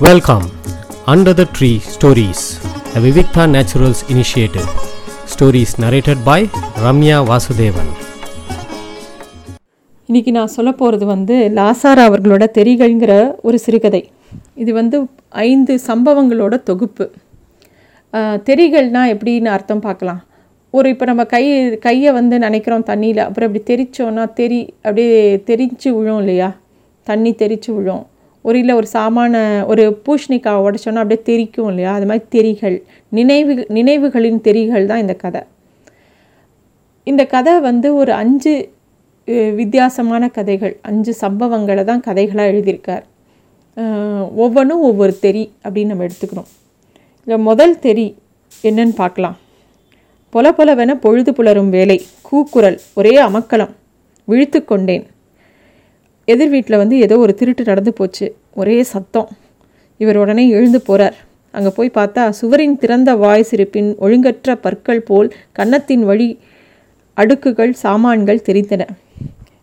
Welcome, Under the Tree Stories, a Vivikta Naturals initiative. Stories narrated by Ramya Vasudevan. இன்றைக்கி நான் சொல்ல போகிறது வந்து லாசாரா அவர்களோட தெரிகள்ங்கிற ஒரு சிறுகதை. இது வந்து ஐந்து சம்பவங்களோட தொகுப்பு. தெரிகள்னால் எப்படின்னு அர்த்தம் பார்க்கலாம். ஒரு இப்போ நம்ம கை கையை வந்து நினைக்கிறோம் தண்ணியில் அப்புறம் இப்படி தெரிச்சோன்னா தெரி அப்படியே தெரிஞ்சு விழும் இல்லையா? தண்ணி தெரிச்சு விழும். ஒரு இல்லை ஒரு சாமான ஒரு பூஷ்ணிக்காவை உடைச்சோன்னா அப்படியே தெரிக்கும் இல்லையா? அது மாதிரி தெரிகள். நினைவு நினைவுகளின் தெரிகள் தான் இந்த கதை. இந்த கதை வந்து ஒரு அஞ்சு வித்தியாசமான கதைகள். அஞ்சு சம்பவங்களை தான் கதைகளாக எழுதியிருக்கார். ஒவ்வொன்றும் ஒவ்வொரு தெரி அப்படின்னு நம்ம எடுத்துக்கணும். இந்த முதல் தெரி என்னன்னு பார்க்கலாம். பொல பொலவென பொழுது புலரும் வேலை. கூக்குரல். ஒரே அமக்கலம். விழித்து கொண்டேன். எதிர் வீட்டில் வந்து ஏதோ ஒரு திருட்டு நடந்து போச்சு. ஒரே சத்தம். இவர் உடனே எழுந்து போகிறார் அங்கே போய் பார்த்தா சுவரின் திறந்த வாய் சிரிப்பின் ஒழுங்கற்ற பற்கள் போல் கன்னத்தின் வழி அடுக்குகள் சாமான்கள் தெரிந்தன.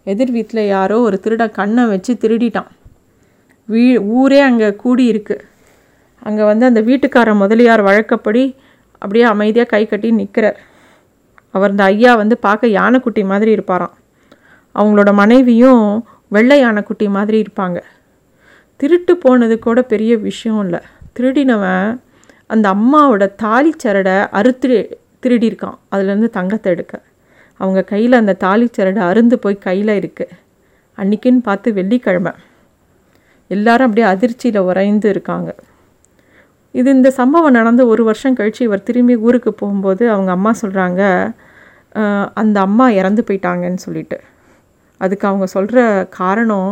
எதிர் வீட்டில் யாரோ ஒரு திருடன் கண்ணை வச்சு திருடிட்டான். வீ ஊரே அங்கே கூடியிருக்கு. அங்கே வந்து அந்த வீட்டுக்கார முதலியார் வழக்கப்படி அப்படியே அமைதியாக கை கட்டி நிற்கிறார் அவர் இந்த ஐயா வந்து பார்க்க யானைக்குட்டி மாதிரி இருப்பாராம். அவங்களோட மனைவியும் வெள்ளை யானைக்குட்டி மாதிரி இருப்பாங்க. திருட்டு போனது கூட பெரிய விஷயம் இல்லை. திருடினவன் அந்த அம்மாவோட தாலி சரடை அறுத்து திருடியிருக்கான். அதுலேருந்து தங்கத்தை எடுக்க. அவங்க கையில் அந்த தாலி சரடை அருந்து போய் கையில் இருக்குது அன்னைக்குன்னு பார்த்து வெள்ளிக்கிழமை. எல்லாரும் அப்படியே அதிர்ச்சியில் உறைந்து இருக்காங்க. இது இந்த சம்பவம் நடந்து ஒரு வருஷம் கழித்து இவர் திரும்பி ஊருக்கு போகும்போது அவங்க அம்மா சொல்கிறாங்க அந்த அம்மா இறந்து போயிட்டாங்கன்னு சொல்லிட்டு. அதுக்கு அவங்க சொல்கிற காரணம்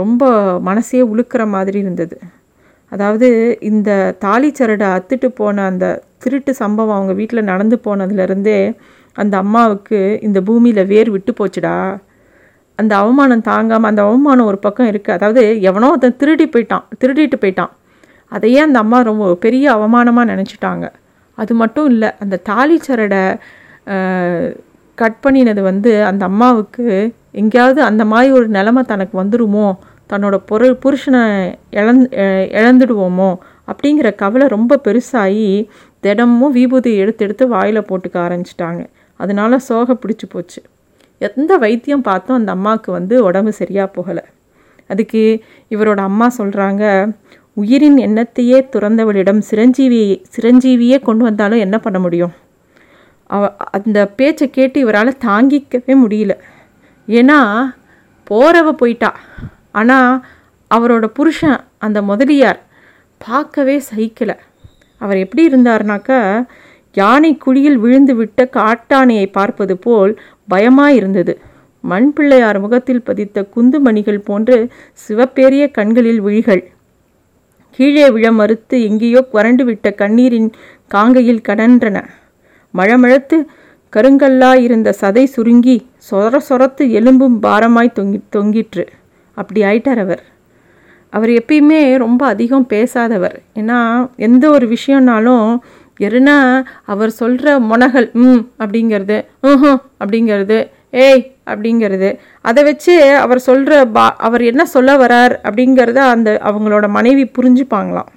ரொம்ப மனசே உழுக்கிற மாதிரி இருந்தது. அதாவது இந்த தாலி சரடை அத்துட்டு போன அந்த திருட்டு சம்பவம் அவங்க வீட்டில் நடந்து போனதுலேருந்தே அந்த அம்மாவுக்கு இந்த பூமியில் வேர் விட்டு போச்சுடா. அந்த அவமானம் தாங்காமல் அந்த அவமானம் ஒரு பக்கம் இருக்குது அதாவது எவனோ ஒருத்தன் திருடி போயிட்டான் திருடிட்டு போயிட்டான். அதையே அந்த அம்மா ரொம்ப பெரிய அவமானமாக நினச்சிட்டாங்க. அது மட்டும் இல்லை அந்த தாலி சரடை கட் பண்ணினது வந்து அந்த அம்மாவுக்கு எங்கேயாவது அந்த மாதிரி ஒரு நிலமை தனக்கு வந்துடுமோ தன்னோட பொருள் புருஷனை இழந் இழந்துடுவோமோ? அப்படிங்கிற கவலை ரொம்ப பெருசாகி தினமும் விபூதி எடுத்து எடுத்து வாயில் போட்டுக்க ஆரம்பிச்சிட்டாங்க. அதனால சோகை பிடிச்சி போச்சு. எந்த வைத்தியம் பார்த்தும் அந்த அம்மாவுக்கு வந்து உடம்பு சரியாக போகலை. அதுக்கு இவரோட அம்மா சொல்கிறாங்க உயிரின் எண்ணத்தையே துறந்தவளிடம் சிரஞ்சீவியை சிரஞ்சீவியே கொண்டு வந்தாலும் என்ன பண்ண முடியும்? அவ அந்த பேச்சை கேட்டு இவரால் தாங்கிக்கவே முடியல. ஏன்னா போகிறவ போயிட்டா. ஆனால் அவரோட புருஷன் அந்த முதலியார் பார்க்கவே சகிக்கலை. அவர் எப்படி இருந்தார்னாக்கா யானை குழியில் விழுந்து விட்ட காட்டானையை பார்ப்பது போல் பயமாக இருந்தது. மண் பிள்ளையார் முகத்தில் பதித்த குந்துமணிகள் போன்று சிவப்பேரிய கண்களில் விழிகள். கீழே விழ மறுத்து எங்கேயோ குரண்டு விட்ட கண்ணீரின் காங்கையில் கடன்றன மழமழத்து கருங்கல்லா இருந்த சதை சுருங்கி சொர சொரத்து எலும்பும் பாரமாய் தொங்கி தொங்கிற்று. அப்படி ஆயிட்டார் அவர். அவர் எப்பயுமே ரொம்ப அதிகம் பேசாதவர். ஏன்னா எந்த ஒரு விஷயம்னாலும் எருனா அவர் சொல்கிற முனகல் ம் அப்படிங்கிறது ம் அப்படிங்கிறது ஏய் அப்படிங்கிறது அதை வச்சு அவர் சொல்கிற பா அவர் என்ன சொல்ல வரார் அப்படிங்கிறத அந்த அவங்களோட மனைவி புரிஞ்சுப்பாங்களாம்.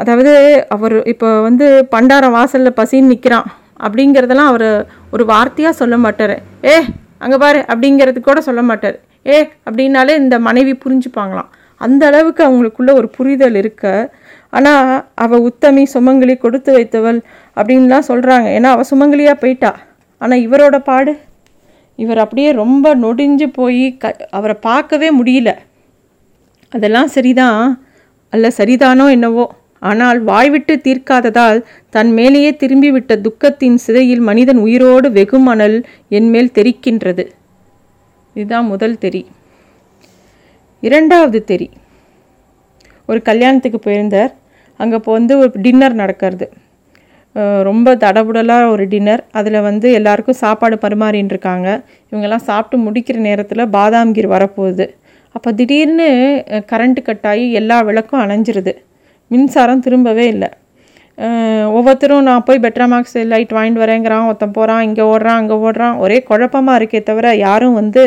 அதாவது அவர் இப்போ வந்து பண்டாரம் வாசலில் பசின்னு நிற்கிறான் அப்படிங்கிறதெல்லாம் அவர் ஒரு வார்த்தையாக சொல்ல மாட்டார். ஏ அங்கே பாரு அப்படிங்கிறது கூட சொல்ல மாட்டார். ஏ அப்படின்னாலே இந்த மனைவி புரிஞ்சுப்பாங்களாம். அந்த அளவுக்கு அவங்களுக்குள்ள ஒரு புரிதல் இருக்க ஆனால் அவள் உத்தமி சுமங்கலி கொடுத்து வைத்தவள் அப்படின்லாம் சொல்கிறாங்க ஏன்னா அவள் சுமங்கலியாக போயிட்டா. ஆனால் இவரோட பாடு? இவர் அப்படியே ரொம்ப நொடிஞ்சு போய் க அவரை பார்க்கவே முடியல. அதெல்லாம் சரிதான். அல்ல சரிதானோ என்னவோ. ஆனால் வாய்விட்டு தீர்க்காததால் தன் மேலேயே திரும்பிவிட்ட துக்கத்தின் சிதையில் மனிதன் உயிரோடு வெகுமணல் என்மேல் தெரிக்கின்றது. இதுதான் முதல் தெரி. இரண்டாவது தெரி. ஒரு கல்யாணத்துக்கு போயிருந்தார். அங்கே இப்போ வந்து ஒரு டின்னர் நடக்கிறது. ரொம்ப தடபுடலாக ஒரு டின்னர் அதில் வந்து எல்லாருக்கும் சாப்பாடு பரிமாறின்னு இருக்காங்க. இவங்கெல்லாம் சாப்பிட்டு முடிக்கிற நேரத்தில் பாதாம் கீர் வரப்போகுது. அப்போ திடீர்னு கரண்ட்டு கட் ஆகி எல்லா விளக்கும் அணைஞ்சிருது. மின்சாரம் திரும்பவே இல்லை. ஒவ்வொருத்தரும் நான் போய் பெட்ராமாக்ஸ் லைட் வாங்கிட்டு வரேங்கிறான் ஒருத்தன் போகிறான் இங்கே ஓடுறான் அங்கே ஓடுறான். ஒரே குழப்பமாக இருக்கே தவிர யாரும் வந்து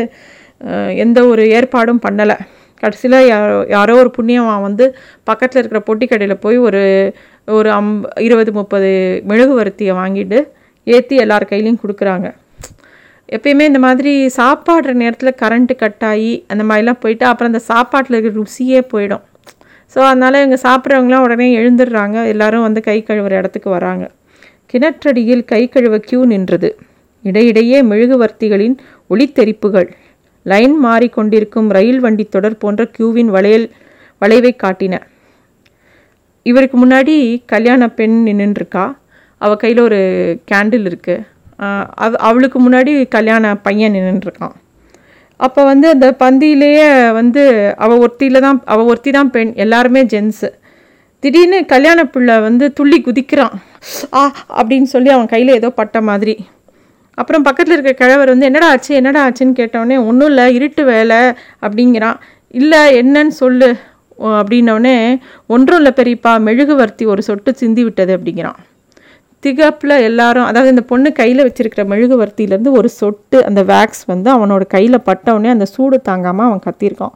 எந்த ஒரு ஏற்பாடும் பண்ணலை. கடைசியில் யாரோ யாரோ ஒரு புண்ணியமாக வந்து பக்கத்தில் இருக்கிற பொட்டி கடையில் போய் ஒரு ஒரு அம் இருபது முப்பது மெழுகுவர்த்தியை வாங்கிட்டு ஏற்றி எல்லார் கையிலையும் கொடுக்குறாங்க. எப்பயுமே இந்த மாதிரி சாப்பாடுற நேரத்தில் கரண்ட்டு கட் ஆகி அந்த மாதிரிலாம் போயிட்டு அப்புறம் அந்த சாப்பாட்டில் இருக்கிற ருசியே போயிடும். ஸோ அதனால் இவங்க சாப்பிட்றவங்களாம் உடனே எழுந்துடுறாங்க. எல்லாரும் வந்து கை கழுவுற இடத்துக்கு வராங்க. கிணற்றடியில் கை கழுவ கியூ நின்றது. இடையிடையே மெழுகுவர்த்திகளின் ஒளித்தெரிப்புகள். லைன் மாறிக்கொண்டிருக்கும் ரயில் வண்டி தொடர் போன்ற கியூவின் வளையல் வளைவை காட்டின. இவருக்கு முன்னாடி கல்யாண பெண் நின்றுருக்கா? அவள் கையில் ஒரு கேண்டில் இருக்குது அவ அவளுக்கு முன்னாடி கல்யாண பையன் நின்றுருக்கான். அப்போ வந்து அந்த பந்தியிலேயே வந்து அவள் ஒருத்தியில் தான் அவள் ஒருத்தி தான் பெண் எல்லாருமே ஜென்ஸு திடீர்னு கல்யாண பிள்ளை வந்து துள்ளி குதிக்கிறான். ஆ அப்படின்னு சொல்லி அவன் கையில் ஏதோ பட்ட மாதிரி. அப்புறம் பக்கத்தில் இருக்க கிழவர் வந்து என்னடா ஆச்சு என்னடா ஆச்சுன்னு கேட்டவுடனே ஒன்றும் இல்லை இருட்டு வேலை அப்படிங்கிறான். இல்லை என்னன்னு சொல்லு அப்படின்னோடனே ஒன்றும் இல்லை பெரியப்பா மெழுகுவர்த்தி ஒரு சொட்டு சிந்தி விட்டது அப்படிங்கிறான். திகப்பில் எல்லாரும் அதாவது இந்த பொண்ணு கையில் வச்சிருக்கிற மெழுகுவர்த்தியிலேருந்து ஒரு சொட்டு அந்த வேக்ஸ் வந்து அவனோட கையில் பட்டவுடனே அந்த சூடு தாங்காமல் அவன் கத்தியிருக்கான்.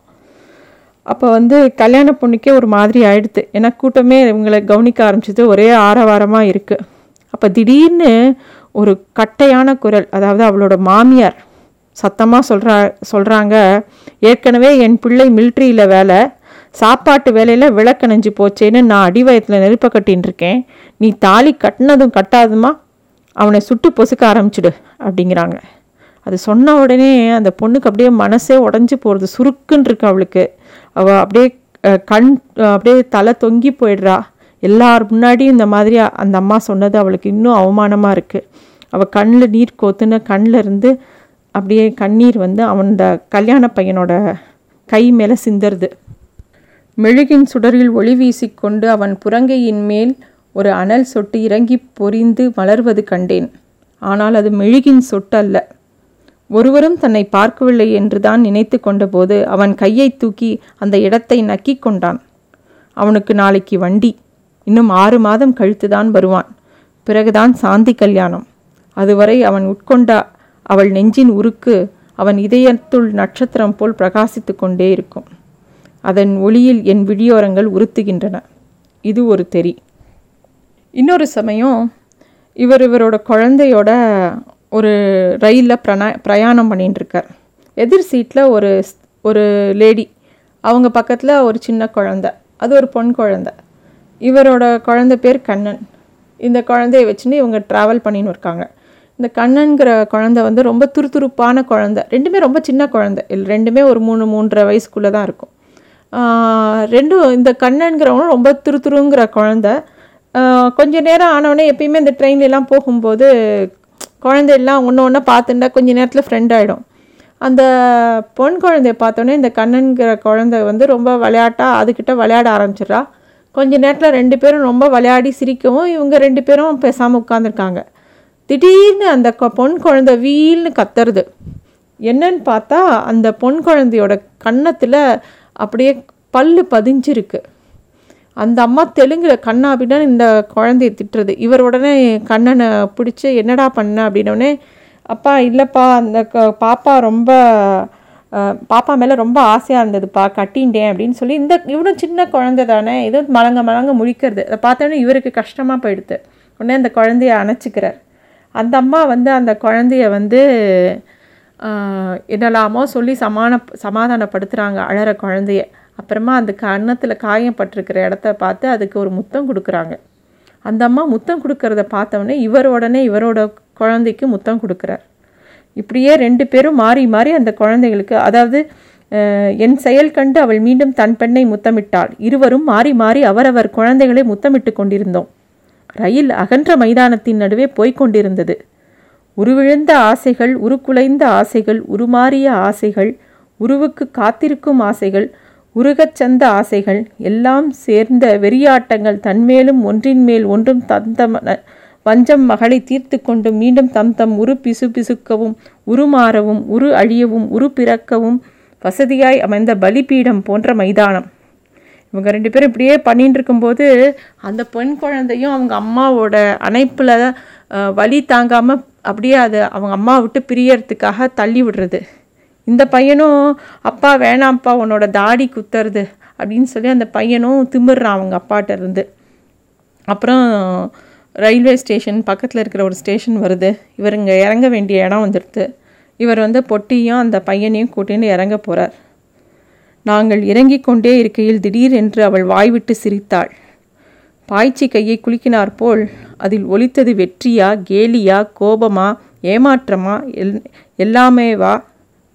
அப்போ வந்து கல்யாண பொண்ணுக்கே ஒரு மாதிரி ஆயிடுது ஏன்னா கூட்டமே இவங்களை கவனிக்க ஆரம்பிச்சது ஒரே ஆரவாரமாக இருக்குது அப்போ திடீர்னு ஒரு கட்டையான குரல் அதாவது அவளோட மாமியார் சத்தமாக சொல்கிறா சொல்கிறாங்க ஏற்கனவே என் பிள்ளை மில்ட்ரியில் வேலை. சாப்பாட்டு வேலையில் விளக்கணைஞ்சு போச்சேன்னு நான் அடிவயத்தில் நெருப்ப கட்டின்னு இருக்கேன் நீ தாலி கட்டினதும் கட்டாதுமா? அவனை சுட்டு பொசுக்க ஆரம்பிச்சிடு அப்படிங்கிறாங்க. அது சொன்ன உடனே அந்த பொண்ணுக்கு அப்படியே மனசே உடஞ்சி போகிறது சுருக்குன்னு இருக்கு அவளுக்கு. அவள் அப்படியே கண் அப்படியே தலை தொங்கி போயிடுறா. எல்லார் முன்னாடியும் இந்த மாதிரி அந்த அம்மா சொன்னது அவளுக்கு இன்னும் அவமானமாக இருக்குது அவள் கண்ணில் நீர் கோத்துன கண்ணில் இருந்து அப்படியே கண்ணீர் வந்து அவனோட கல்யாண பையனோட கை மேலே சிந்தருது. மெழுகின் சுடரில் ஒளி வீசிக்கொண்டு அவன் புறங்கையின் மேல் ஒரு அனல் சொட்டு இறங்கி பொரிந்து மலர்வது கண்டேன். ஆனால் அது மெழுகின் சொட்டு அல்ல ஒருவரும் தன்னை பார்க்கவில்லை என்றுதான் நினைத்து கொண்டபோது அவன் கையை தூக்கி அந்த இடத்தை நக்கி கொண்டான். அவனுக்கு நாளைக்கு வண்டி. இன்னும் ஆறு மாதம் கழித்துதான் வருவான். பிறகுதான் சாந்தி கல்யாணம். அதுவரை அவன் உட்கொண்ட அவள் நெஞ்சின் உருக்கு அவன் இதயத்துள் நட்சத்திரம் போல் பிரகாசித்து கொண்டே இருக்கும். அதன் ஒளியில் என் விழியோரங்கள் உறுத்துகின்றன. இது ஒரு தெரி. இன்னொரு சமயம் இவர் இவரோட குழந்தையோட ஒரு ரயிலில் பிரணா பிரயாணம் பண்ணிட்டுருக்கார் எதிர் சீட்டில் ஒரு ஒரு லேடி. அவங்க பக்கத்தில் ஒரு சின்ன குழந்த. அது ஒரு பொன் குழந்த. இவரோட குழந்த பேர் கண்ணன். இந்த குழந்தைய வச்சுன்னு இவங்க ட்ராவல் பண்ணின்னு இருக்காங்க. இந்த கண்ணன்கிற குழந்த வந்து ரொம்ப துருதுருப்பான குழந்த. ரெண்டுமே ரொம்ப சின்ன குழந்தை. இல்லை ரெண்டுமே ஒரு மூணு மூன்றரை வயசுக்குள்ளே தான் இருக்கும். ரெண்டும் இந்த கண்ணனுங்கிறவனும் ரொம்ப துருத்துருங்கிற குழந்த. ஆஹ் கொஞ்ச நேரம் ஆனவுடனே எப்பயுமே இந்த ட்ரெயின்லலாம் போகும்போது குழந்தை எல்லாம் ஒன்று ஒன்றா பார்த்துட்டா கொஞ்ச நேரத்தில் ஃப்ரெண்ட் ஆகிடும் அந்த பொன் குழந்தைய பார்த்தோன்னே இந்த கண்ணனுங்கிற குழந்தை வந்து ரொம்ப விளையாட்டாக அதுக்கிட்ட விளையாட ஆரம்பிச்சிடுறா. கொஞ்ச நேரத்தில் ரெண்டு பேரும் ரொம்ப விளையாடி சிரிக்கவும் இவங்க ரெண்டு பேரும் பேசாமல் உட்காந்துருக்காங்க திடீர்னு அந்த பொன் குழந்தை வீல்னு கத்துறது. என்னன்னு பார்த்தா அந்த பொன் குழந்தையோட கன்னத்தில் அப்படியே பல்லு பதிஞ்சிருக்கு. அந்த அம்மா தெலுங்கில் கண்ணா அப்படின்னா இந்த குழந்தைய திட்டுறது. இவர் உடனே கண்ணனை பிடிச்சி என்னடா பண்ண? அப்படின்னோடனே அப்பா இல்லைப்பா அந்த க- பாப்பா ரொம்ப பாப்பா மேலே ரொம்ப ஆசையாக இருந்ததுப்பா கட்டின்டேன் அப்படின்னு சொல்லி இந்த இவனும் சின்ன குழந்தை தானே ஏதோ மலங்க மலங்க முழிக்கிறது. அதை பார்த்தோன்னே இவருக்கு கஷ்டமாக போயிடுது. உடனே அந்த குழந்தைய அணைச்சிக்கிறார். அந்த அம்மா வந்து அந்த குழந்தைய வந்து என்னெல்லாமோ சொல்லி சமான சமாதானப்படுத்துகிறாங்க அழற குழந்தைய. அப்புறமா அந்த கன்னத்தில் காயப்பட்டிருக்கிற இடத்த பார்த்து அதுக்கு ஒரு முத்தம் கொடுக்குறாங்க. அந்த அம்மா முத்தம் கொடுக்கறத பார்த்தவொடனே இவர் உடனே இவரோட குழந்தைக்கு முத்தம் கொடுக்குறார். இப்படியே ரெண்டு பேரும் மாறி மாறி அந்த குழந்தைகளுக்கு அதாவது என் செயல் கண்டு அவள் மீண்டும் தன் பெண்ணை முத்தமிட்டாள். இருவரும் மாறி மாறி அவரவர் குழந்தைகளை முத்தமிட்டு கொண்டிருந்தோம். ரயில் அகன்ற மைதானத்தின் நடுவே போய்க் கொண்டிருந்தது. உருவிழுந்த ஆசைகள் உருக்குலைந்த ஆசைகள் உருமாறிய ஆசைகள் உருவுக்கு காத்திருக்கும் ஆசைகள் உருகச் சந்த ஆசைகள் எல்லாம் சேர்ந்த வெறியாட்டங்கள் தன்மேலும் ஒன்றின் மேல் ஒன்றும் தந்த வஞ்சம் மகளை தீர்த்து கொண்டு மீண்டும் தம் தம் உரு பிசு பிசுக்கவும் உருமாறவும் உரு அழியவும் உரு பிறக்கவும் வசதியாய் அமைந்த பலிபீடம் போன்ற மைதானம். இவங்க ரெண்டு பேரும் இப்படியே பண்ணிட்டு இருக்கும்போது அந்த பெண் குழந்தையும் அவங்க அம்மாவோட அணைப்பில் வலி தாங்காமல் அப்படியே அது அவங்க அம்மா விட்டு பிரியறதுக்காக தள்ளி விடுறது. இந்த பையனும் அப்பா வேணாம்ப்பா உன்னோட தாடி குத்துறது அப்படின்னு சொல்லி அந்த பையனும் திமிர்றான் அவங்க அப்பாட்ட இருந்து. அப்புறம் ரயில்வே ஸ்டேஷன் பக்கத்தில் இருக்கிற ஒரு ஸ்டேஷன் வருது. இவர் இங்கே இறங்க வேண்டிய இடம் வந்துடுது இவர் வந்து பொட்டியும் அந்த பையனையும் கூட்டின்னு இறங்க போகிறார் நாங்கள் இறங்கிக் கொண்டே இருக்கையில் திடீரென்று அவள் வாய்விட்டு சிரித்தாள். பாய்ச்சி கையை குலுக்கினார் போல் அதில் ஒலித்தது வெற்றியா கேலியா கோபமா ஏமாற்றமா எல் எல்லாமேவா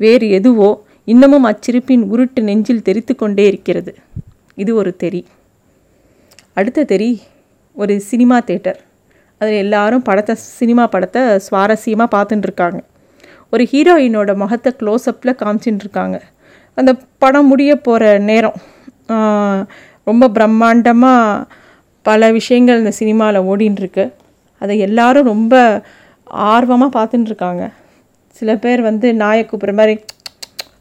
வேறு எதுவோ இன்னமும் அச்சிரிப்பின் உருட்டு நெஞ்சில் தெரித்து கொண்டே இருக்கிறது. இது ஒரு தெரி. அடுத்த தெரி ஒரு சினிமா தேட்டர். அதில் எல்லாரும் படத்தை சினிமா படத்தை சுவாரஸ்யமாக பார்த்துட்டுருக்காங்க ஒரு ஹீரோயினோட முகத்தை க்ளோஸ்அப்பில் காமிச்சின்னு இருக்காங்க அந்த படம் முடிய போகிற நேரம் ரொம்ப பிரம்மாண்டமாக பல விஷயங்கள் இந்த சினிமாவில் ஓடின்னு இருக்கு அதை எல்லாரும் ரொம்ப ஆர்வமாக பார்த்துட்டு இருக்காங்க சில பேர் வந்து நாயை கூப்பிட்ற மாதிரி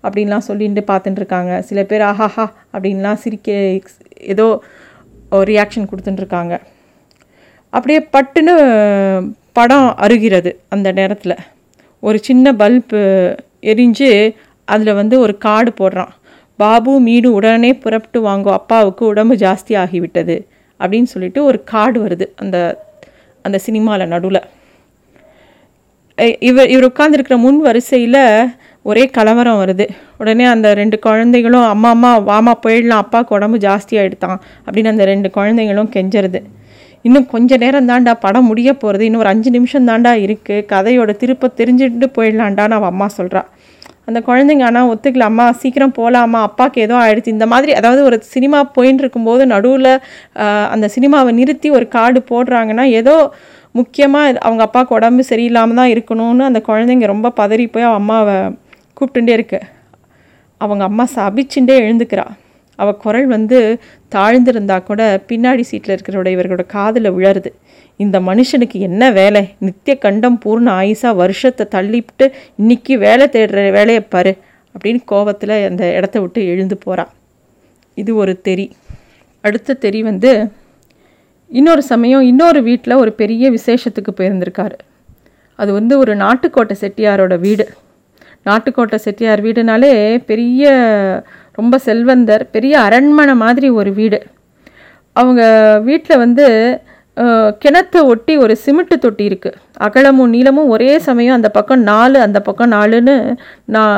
அப்படின்லாம் சொல்லிட்டு பார்த்துட்டு இருக்காங்க சில பேர் ஆஹாஹா அப்படின்லாம் சிரிக்க ஏதோ ரியாக்ஷன் கொடுத்துட்டுருக்காங்க அப்படியே பட்டுன்னு படம் அருகிறது அந்த நேரத்தில். ஒரு சின்ன பல்பு எரிஞ்சு அதில் வந்து ஒரு கார்டு போடுறான். பாபு மீடு உடனே புறப்பட்டு வாங்கோ அப்பாவுக்கு உடம்பு ஜாஸ்தி ஆகிவிட்டது. அப்படின்னு சொல்லிட்டு ஒரு கார்டு வருது அந்த அந்த சினிமாவில் நடுவில். இவர் இவர் உட்காந்துருக்கிற முன் வரிசையில் ஒரே கலவரம் வருது. உடனே அந்த ரெண்டு குழந்தைகளும் அம்மா அம்மா வாமா போயிடலாம் அப்பாவுக்கு உடம்பு ஜாஸ்தியாகிடுதான் அப்படின்னு அந்த ரெண்டு குழந்தைங்களும் கெஞ்சறது. இன்னும் கொஞ்ச நேரம் தாண்டா படம் முடிய போகிறது இன்னும் ஒரு அஞ்சு நிமிஷம் தாண்டா இருக்குது கதையோட திருப்ப தெரிஞ்சுட்டு போயிடலான்டான்னு அவள் அம்மா சொல்கிறான் அந்த குழந்தைங்க ஆனால் ஒத்துக்கலாமா சீக்கிரம் போகலாமா அப்பாவுக்கு ஏதோ ஆயிடுச்சு. இந்த மாதிரி அதாவது ஒரு சினிமா போயின்னு இருக்கும்போது நடுவில் அந்த சினிமாவை நிறுத்தி ஒரு கார்டு போடுறாங்கன்னா ஏதோ முக்கியமாக அவங்க அப்பாவுக்கு உடம்பு சரியில்லாமல் தான் இருக்கணும்னு அந்த குழந்தைங்க ரொம்ப பதறி போய் அவன் அம்மாவை கூப்பிட்டுட்டே இருக்கு. அவங்க அம்மா சபிச்சுட்டே எழுந்துக்கிறா. அவள் குரல் வந்து தாழ்ந்திருந்தா கூட பின்னாடி சீட்டில் இருக்கிறோட இவர்களோட காதில் விழருது. இந்த மனுஷனுக்கு என்ன வேலை? நித்திய கண்டம் பூர்ண ஆயுசாக வருஷத்தை தள்ளிவிட்டு இன்றைக்கி வேலை தேடுற வேலையை பாரு அப்படின்னு கோவத்தில் அந்த இடத்த விட்டு எழுந்து போகிறான் இது ஒரு தெரி. அடுத்த தெரி வந்து இன்னொரு சமயம் இன்னொரு வீட்டில் ஒரு பெரிய விசேஷத்துக்கு போயிருந்திருக்காரு. அது வந்து ஒரு நாட்டுக்கோட்டை செட்டியாரோட வீடு. நாட்டுக்கோட்டை செட்டியார் வீடுனாலே பெரிய ரொம்ப செல்வந்தர் பெரிய அரண்மனை மாதிரி ஒரு வீடு. அவங்க வீட்டில் வந்து கிணத்தை ஒட்டி ஒரு சிமெண்ட்டு தொட்டி இருக்குது அகலமும் நீளமும் ஒரே சமயம் அந்த பக்கம் நாலு அந்த பக்கம் நாலுன்னு நான்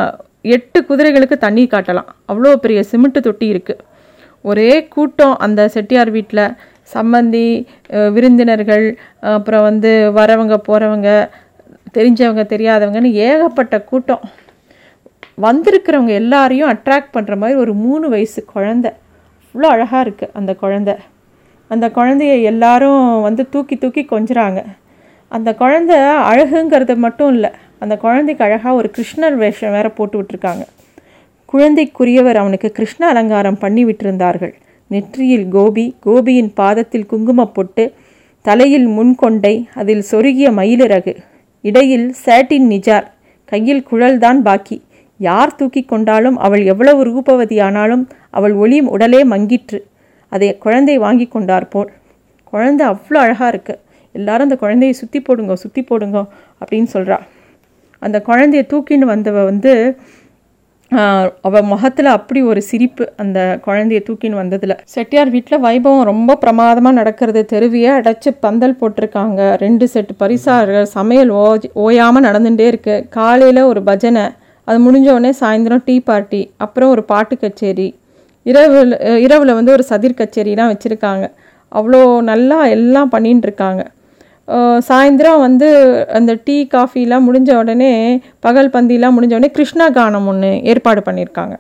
எட்டு குதிரைகளுக்கு தண்ணி காட்டலாம். அவ்வளோ பெரிய சிமெண்ட்டு தொட்டி இருக்குது ஒரே கூட்டம் அந்த செட்டியார் வீட்டில் சம்மந்தி விருந்தினர்கள் அப்புறம் வந்து வரவங்க போகிறவங்க தெரிஞ்சவங்க தெரியாதவங்கன்னு ஏகப்பட்ட கூட்டம். வந்திருக்கிறவங்க எல்லாரையும் அட்ராக்ட் பண்ணுற மாதிரி ஒரு மூணு வயசு குழந்த. அவ்வளோ அழகாக இருக்குது அந்த குழந்த. அந்த குழந்தைய எல்லாரும் வந்து தூக்கி தூக்கி கொஞ்சுறாங்க. அந்த குழந்த அழகுங்கிறது மட்டும் இல்லை அந்த குழந்தைக்கு அழகாக ஒரு கிருஷ்ணர் வேஷம் வேற போட்டு விட்டுருக்காங்க. குழந்தைக்குரியவர் அவனுக்கு கிருஷ்ண அலங்காரம் பண்ணி விட்டிருந்தார்கள். நெற்றியில் கோபி கோபியின் பாதத்தில் குங்கும பொட்டு தலையில் முன்கொண்டை அதில் சொருகிய மயிலிறகு இடையில் சேட்டின் நிஜார் கையில் குழல்தான் பாக்கி. யார் தூக்கி கொண்டாலும் அவள் எவ்வளவு ரூபவதியானாலும் அவள் ஒளியும் உடலே மங்கிற்று. அதை குழந்தை வாங்கி கொண்டார் போல். குழந்தை அவ்வளோ அழகாக இருக்கு. எல்லாரும் அந்த குழந்தையை சுற்றி போடுங்க சுற்றி போடுங்க அப்படின்னு சொல்கிறா அந்த குழந்தைய தூக்கின்னு வந்தவ வந்து அவள் முகத்தில் அப்படி ஒரு சிரிப்பு அந்த குழந்தைய தூக்கின்னு வந்ததில். செட்டியார் வீட்டில் வைபவம் ரொம்ப பிரமாதமாக நடக்கிறது. தெருவியே அடைச்சி பந்தல் போட்டிருக்காங்க. ரெண்டு செட்டு பரிசார்கள் சமையல் ஓ ஓயாமல் நடந்துகிட்டே இருக்குது காலையில் ஒரு பஜனை அது முடிஞ்ச உடனே சாயந்தரம் டீ பார்ட்டி அப்புறம் ஒரு பாட்டு கச்சேரி. இரவில் இரவில் வந்து ஒரு சதிர் கச்சேரிலாம் வச்சுருக்காங்க. அவ்வளோ நல்லா எல்லாம் பண்ணின்னு இருக்காங்க சாயந்தரம் வந்து அந்த டீ காஃபிலாம் முடிஞ்ச உடனே பகல் பந்திலாம் முடிஞ்ச உடனே கிருஷ்ணா கானம் ஒன்று ஏற்பாடு பண்ணியிருக்காங்க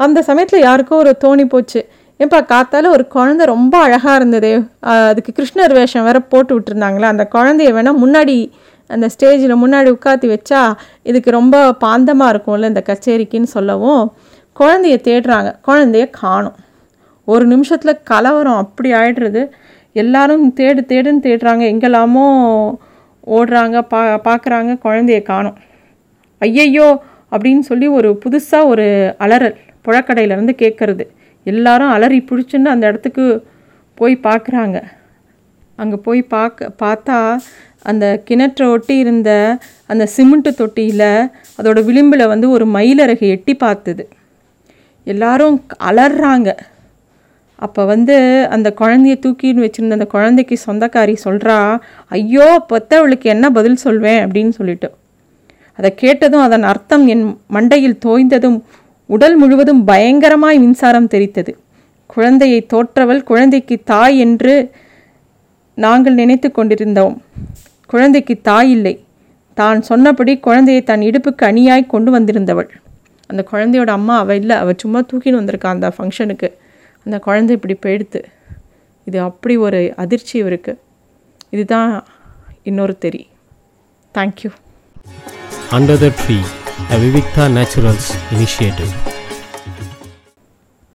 அந்த சமயத்தில் யாருக்கோ ஒரு தோணி போச்சு. ஏப்பா காத்தால ஒரு குழந்தை ரொம்ப அழகாக இருந்ததே. அதுக்கு கிருஷ்ணர் வேஷம் வேற போட்டு விட்டுருந்தாங்களே அந்த குழந்தைய வேணால் முன்னாடி அந்த ஸ்டேஜில் முன்னாடி உட்காத்தி வச்சா இதுக்கு ரொம்ப பாந்தமாக இருக்கும்ல இந்த கச்சேரிக்குன்னு சொல்லவும் குழந்தைய தேடுறாங்க. குழந்தைய காணும். ஒரு நிமிஷத்தில் கலவரம் அப்படி ஆயிடுறது. எல்லாரும் தேடு தேடுன்னு தேடுறாங்க. எங்கெல்லாமோ ஓடுறாங்க பா பார்க்குறாங்க குழந்தைய காணும். ஐயையோ! அப்படின்னு சொல்லி ஒரு புதுசாக ஒரு அலறல் புழக்கடையிலேருந்து கேட்குறது எல்லாரும் அலறி பிடிச்சுன்னு அந்த இடத்துக்கு போய் பார்க்குறாங்க அங்கே போய் பார்க்க பார்த்தா அந்த கிணற்றை ஒட்டி இருந்த அந்த சிமெண்ட்டு தொட்டியில் அதோட விளிம்பில் வந்து ஒரு மயிலறகு எட்டி பார்த்துது. எல்லாரும் அலறாங்க. அப்போ வந்து அந்த குழந்தைய தூக்கின்னு வச்சுருந்த அந்த குழந்தைக்கு சொந்தக்காரி சொல்கிறா ஐயோ பெத்தவளுக்கு என்ன பதில் சொல்வேன்? அப்படின்னு சொல்லிட்டு. அதை கேட்டதும் அதன் அர்த்தம் என் மண்டையில் தோய்ந்ததும் உடல் முழுவதும் பயங்கரமாய் மின்சாரம் தெரித்தது. குழந்தையை தோற்றவள் குழந்தைக்கு தாய் என்று நாங்கள் நினைத்து கொண்டிருந்தோம். குழந்தைக்கு தாய் இல்லை. தான் சொன்னபடி குழந்தையை தன் இடுப்புக்கு அணியாய் கொண்டு வந்திருந்தவள். அந்த குழந்தையோட அம்மா அவள் இல்லை. அவள் சும்மா தூக்கின்னு வந்திருக்கா அந்த ஃபங்க்ஷனுக்கு அந்த குழந்தை இப்படி போயிடுத்து. இது அப்படி ஒரு அதிர்ச்சி இவருக்கு. இதுதான் இன்னொரு தெரி. Thank you under the tree a Vivikta naturals initiative.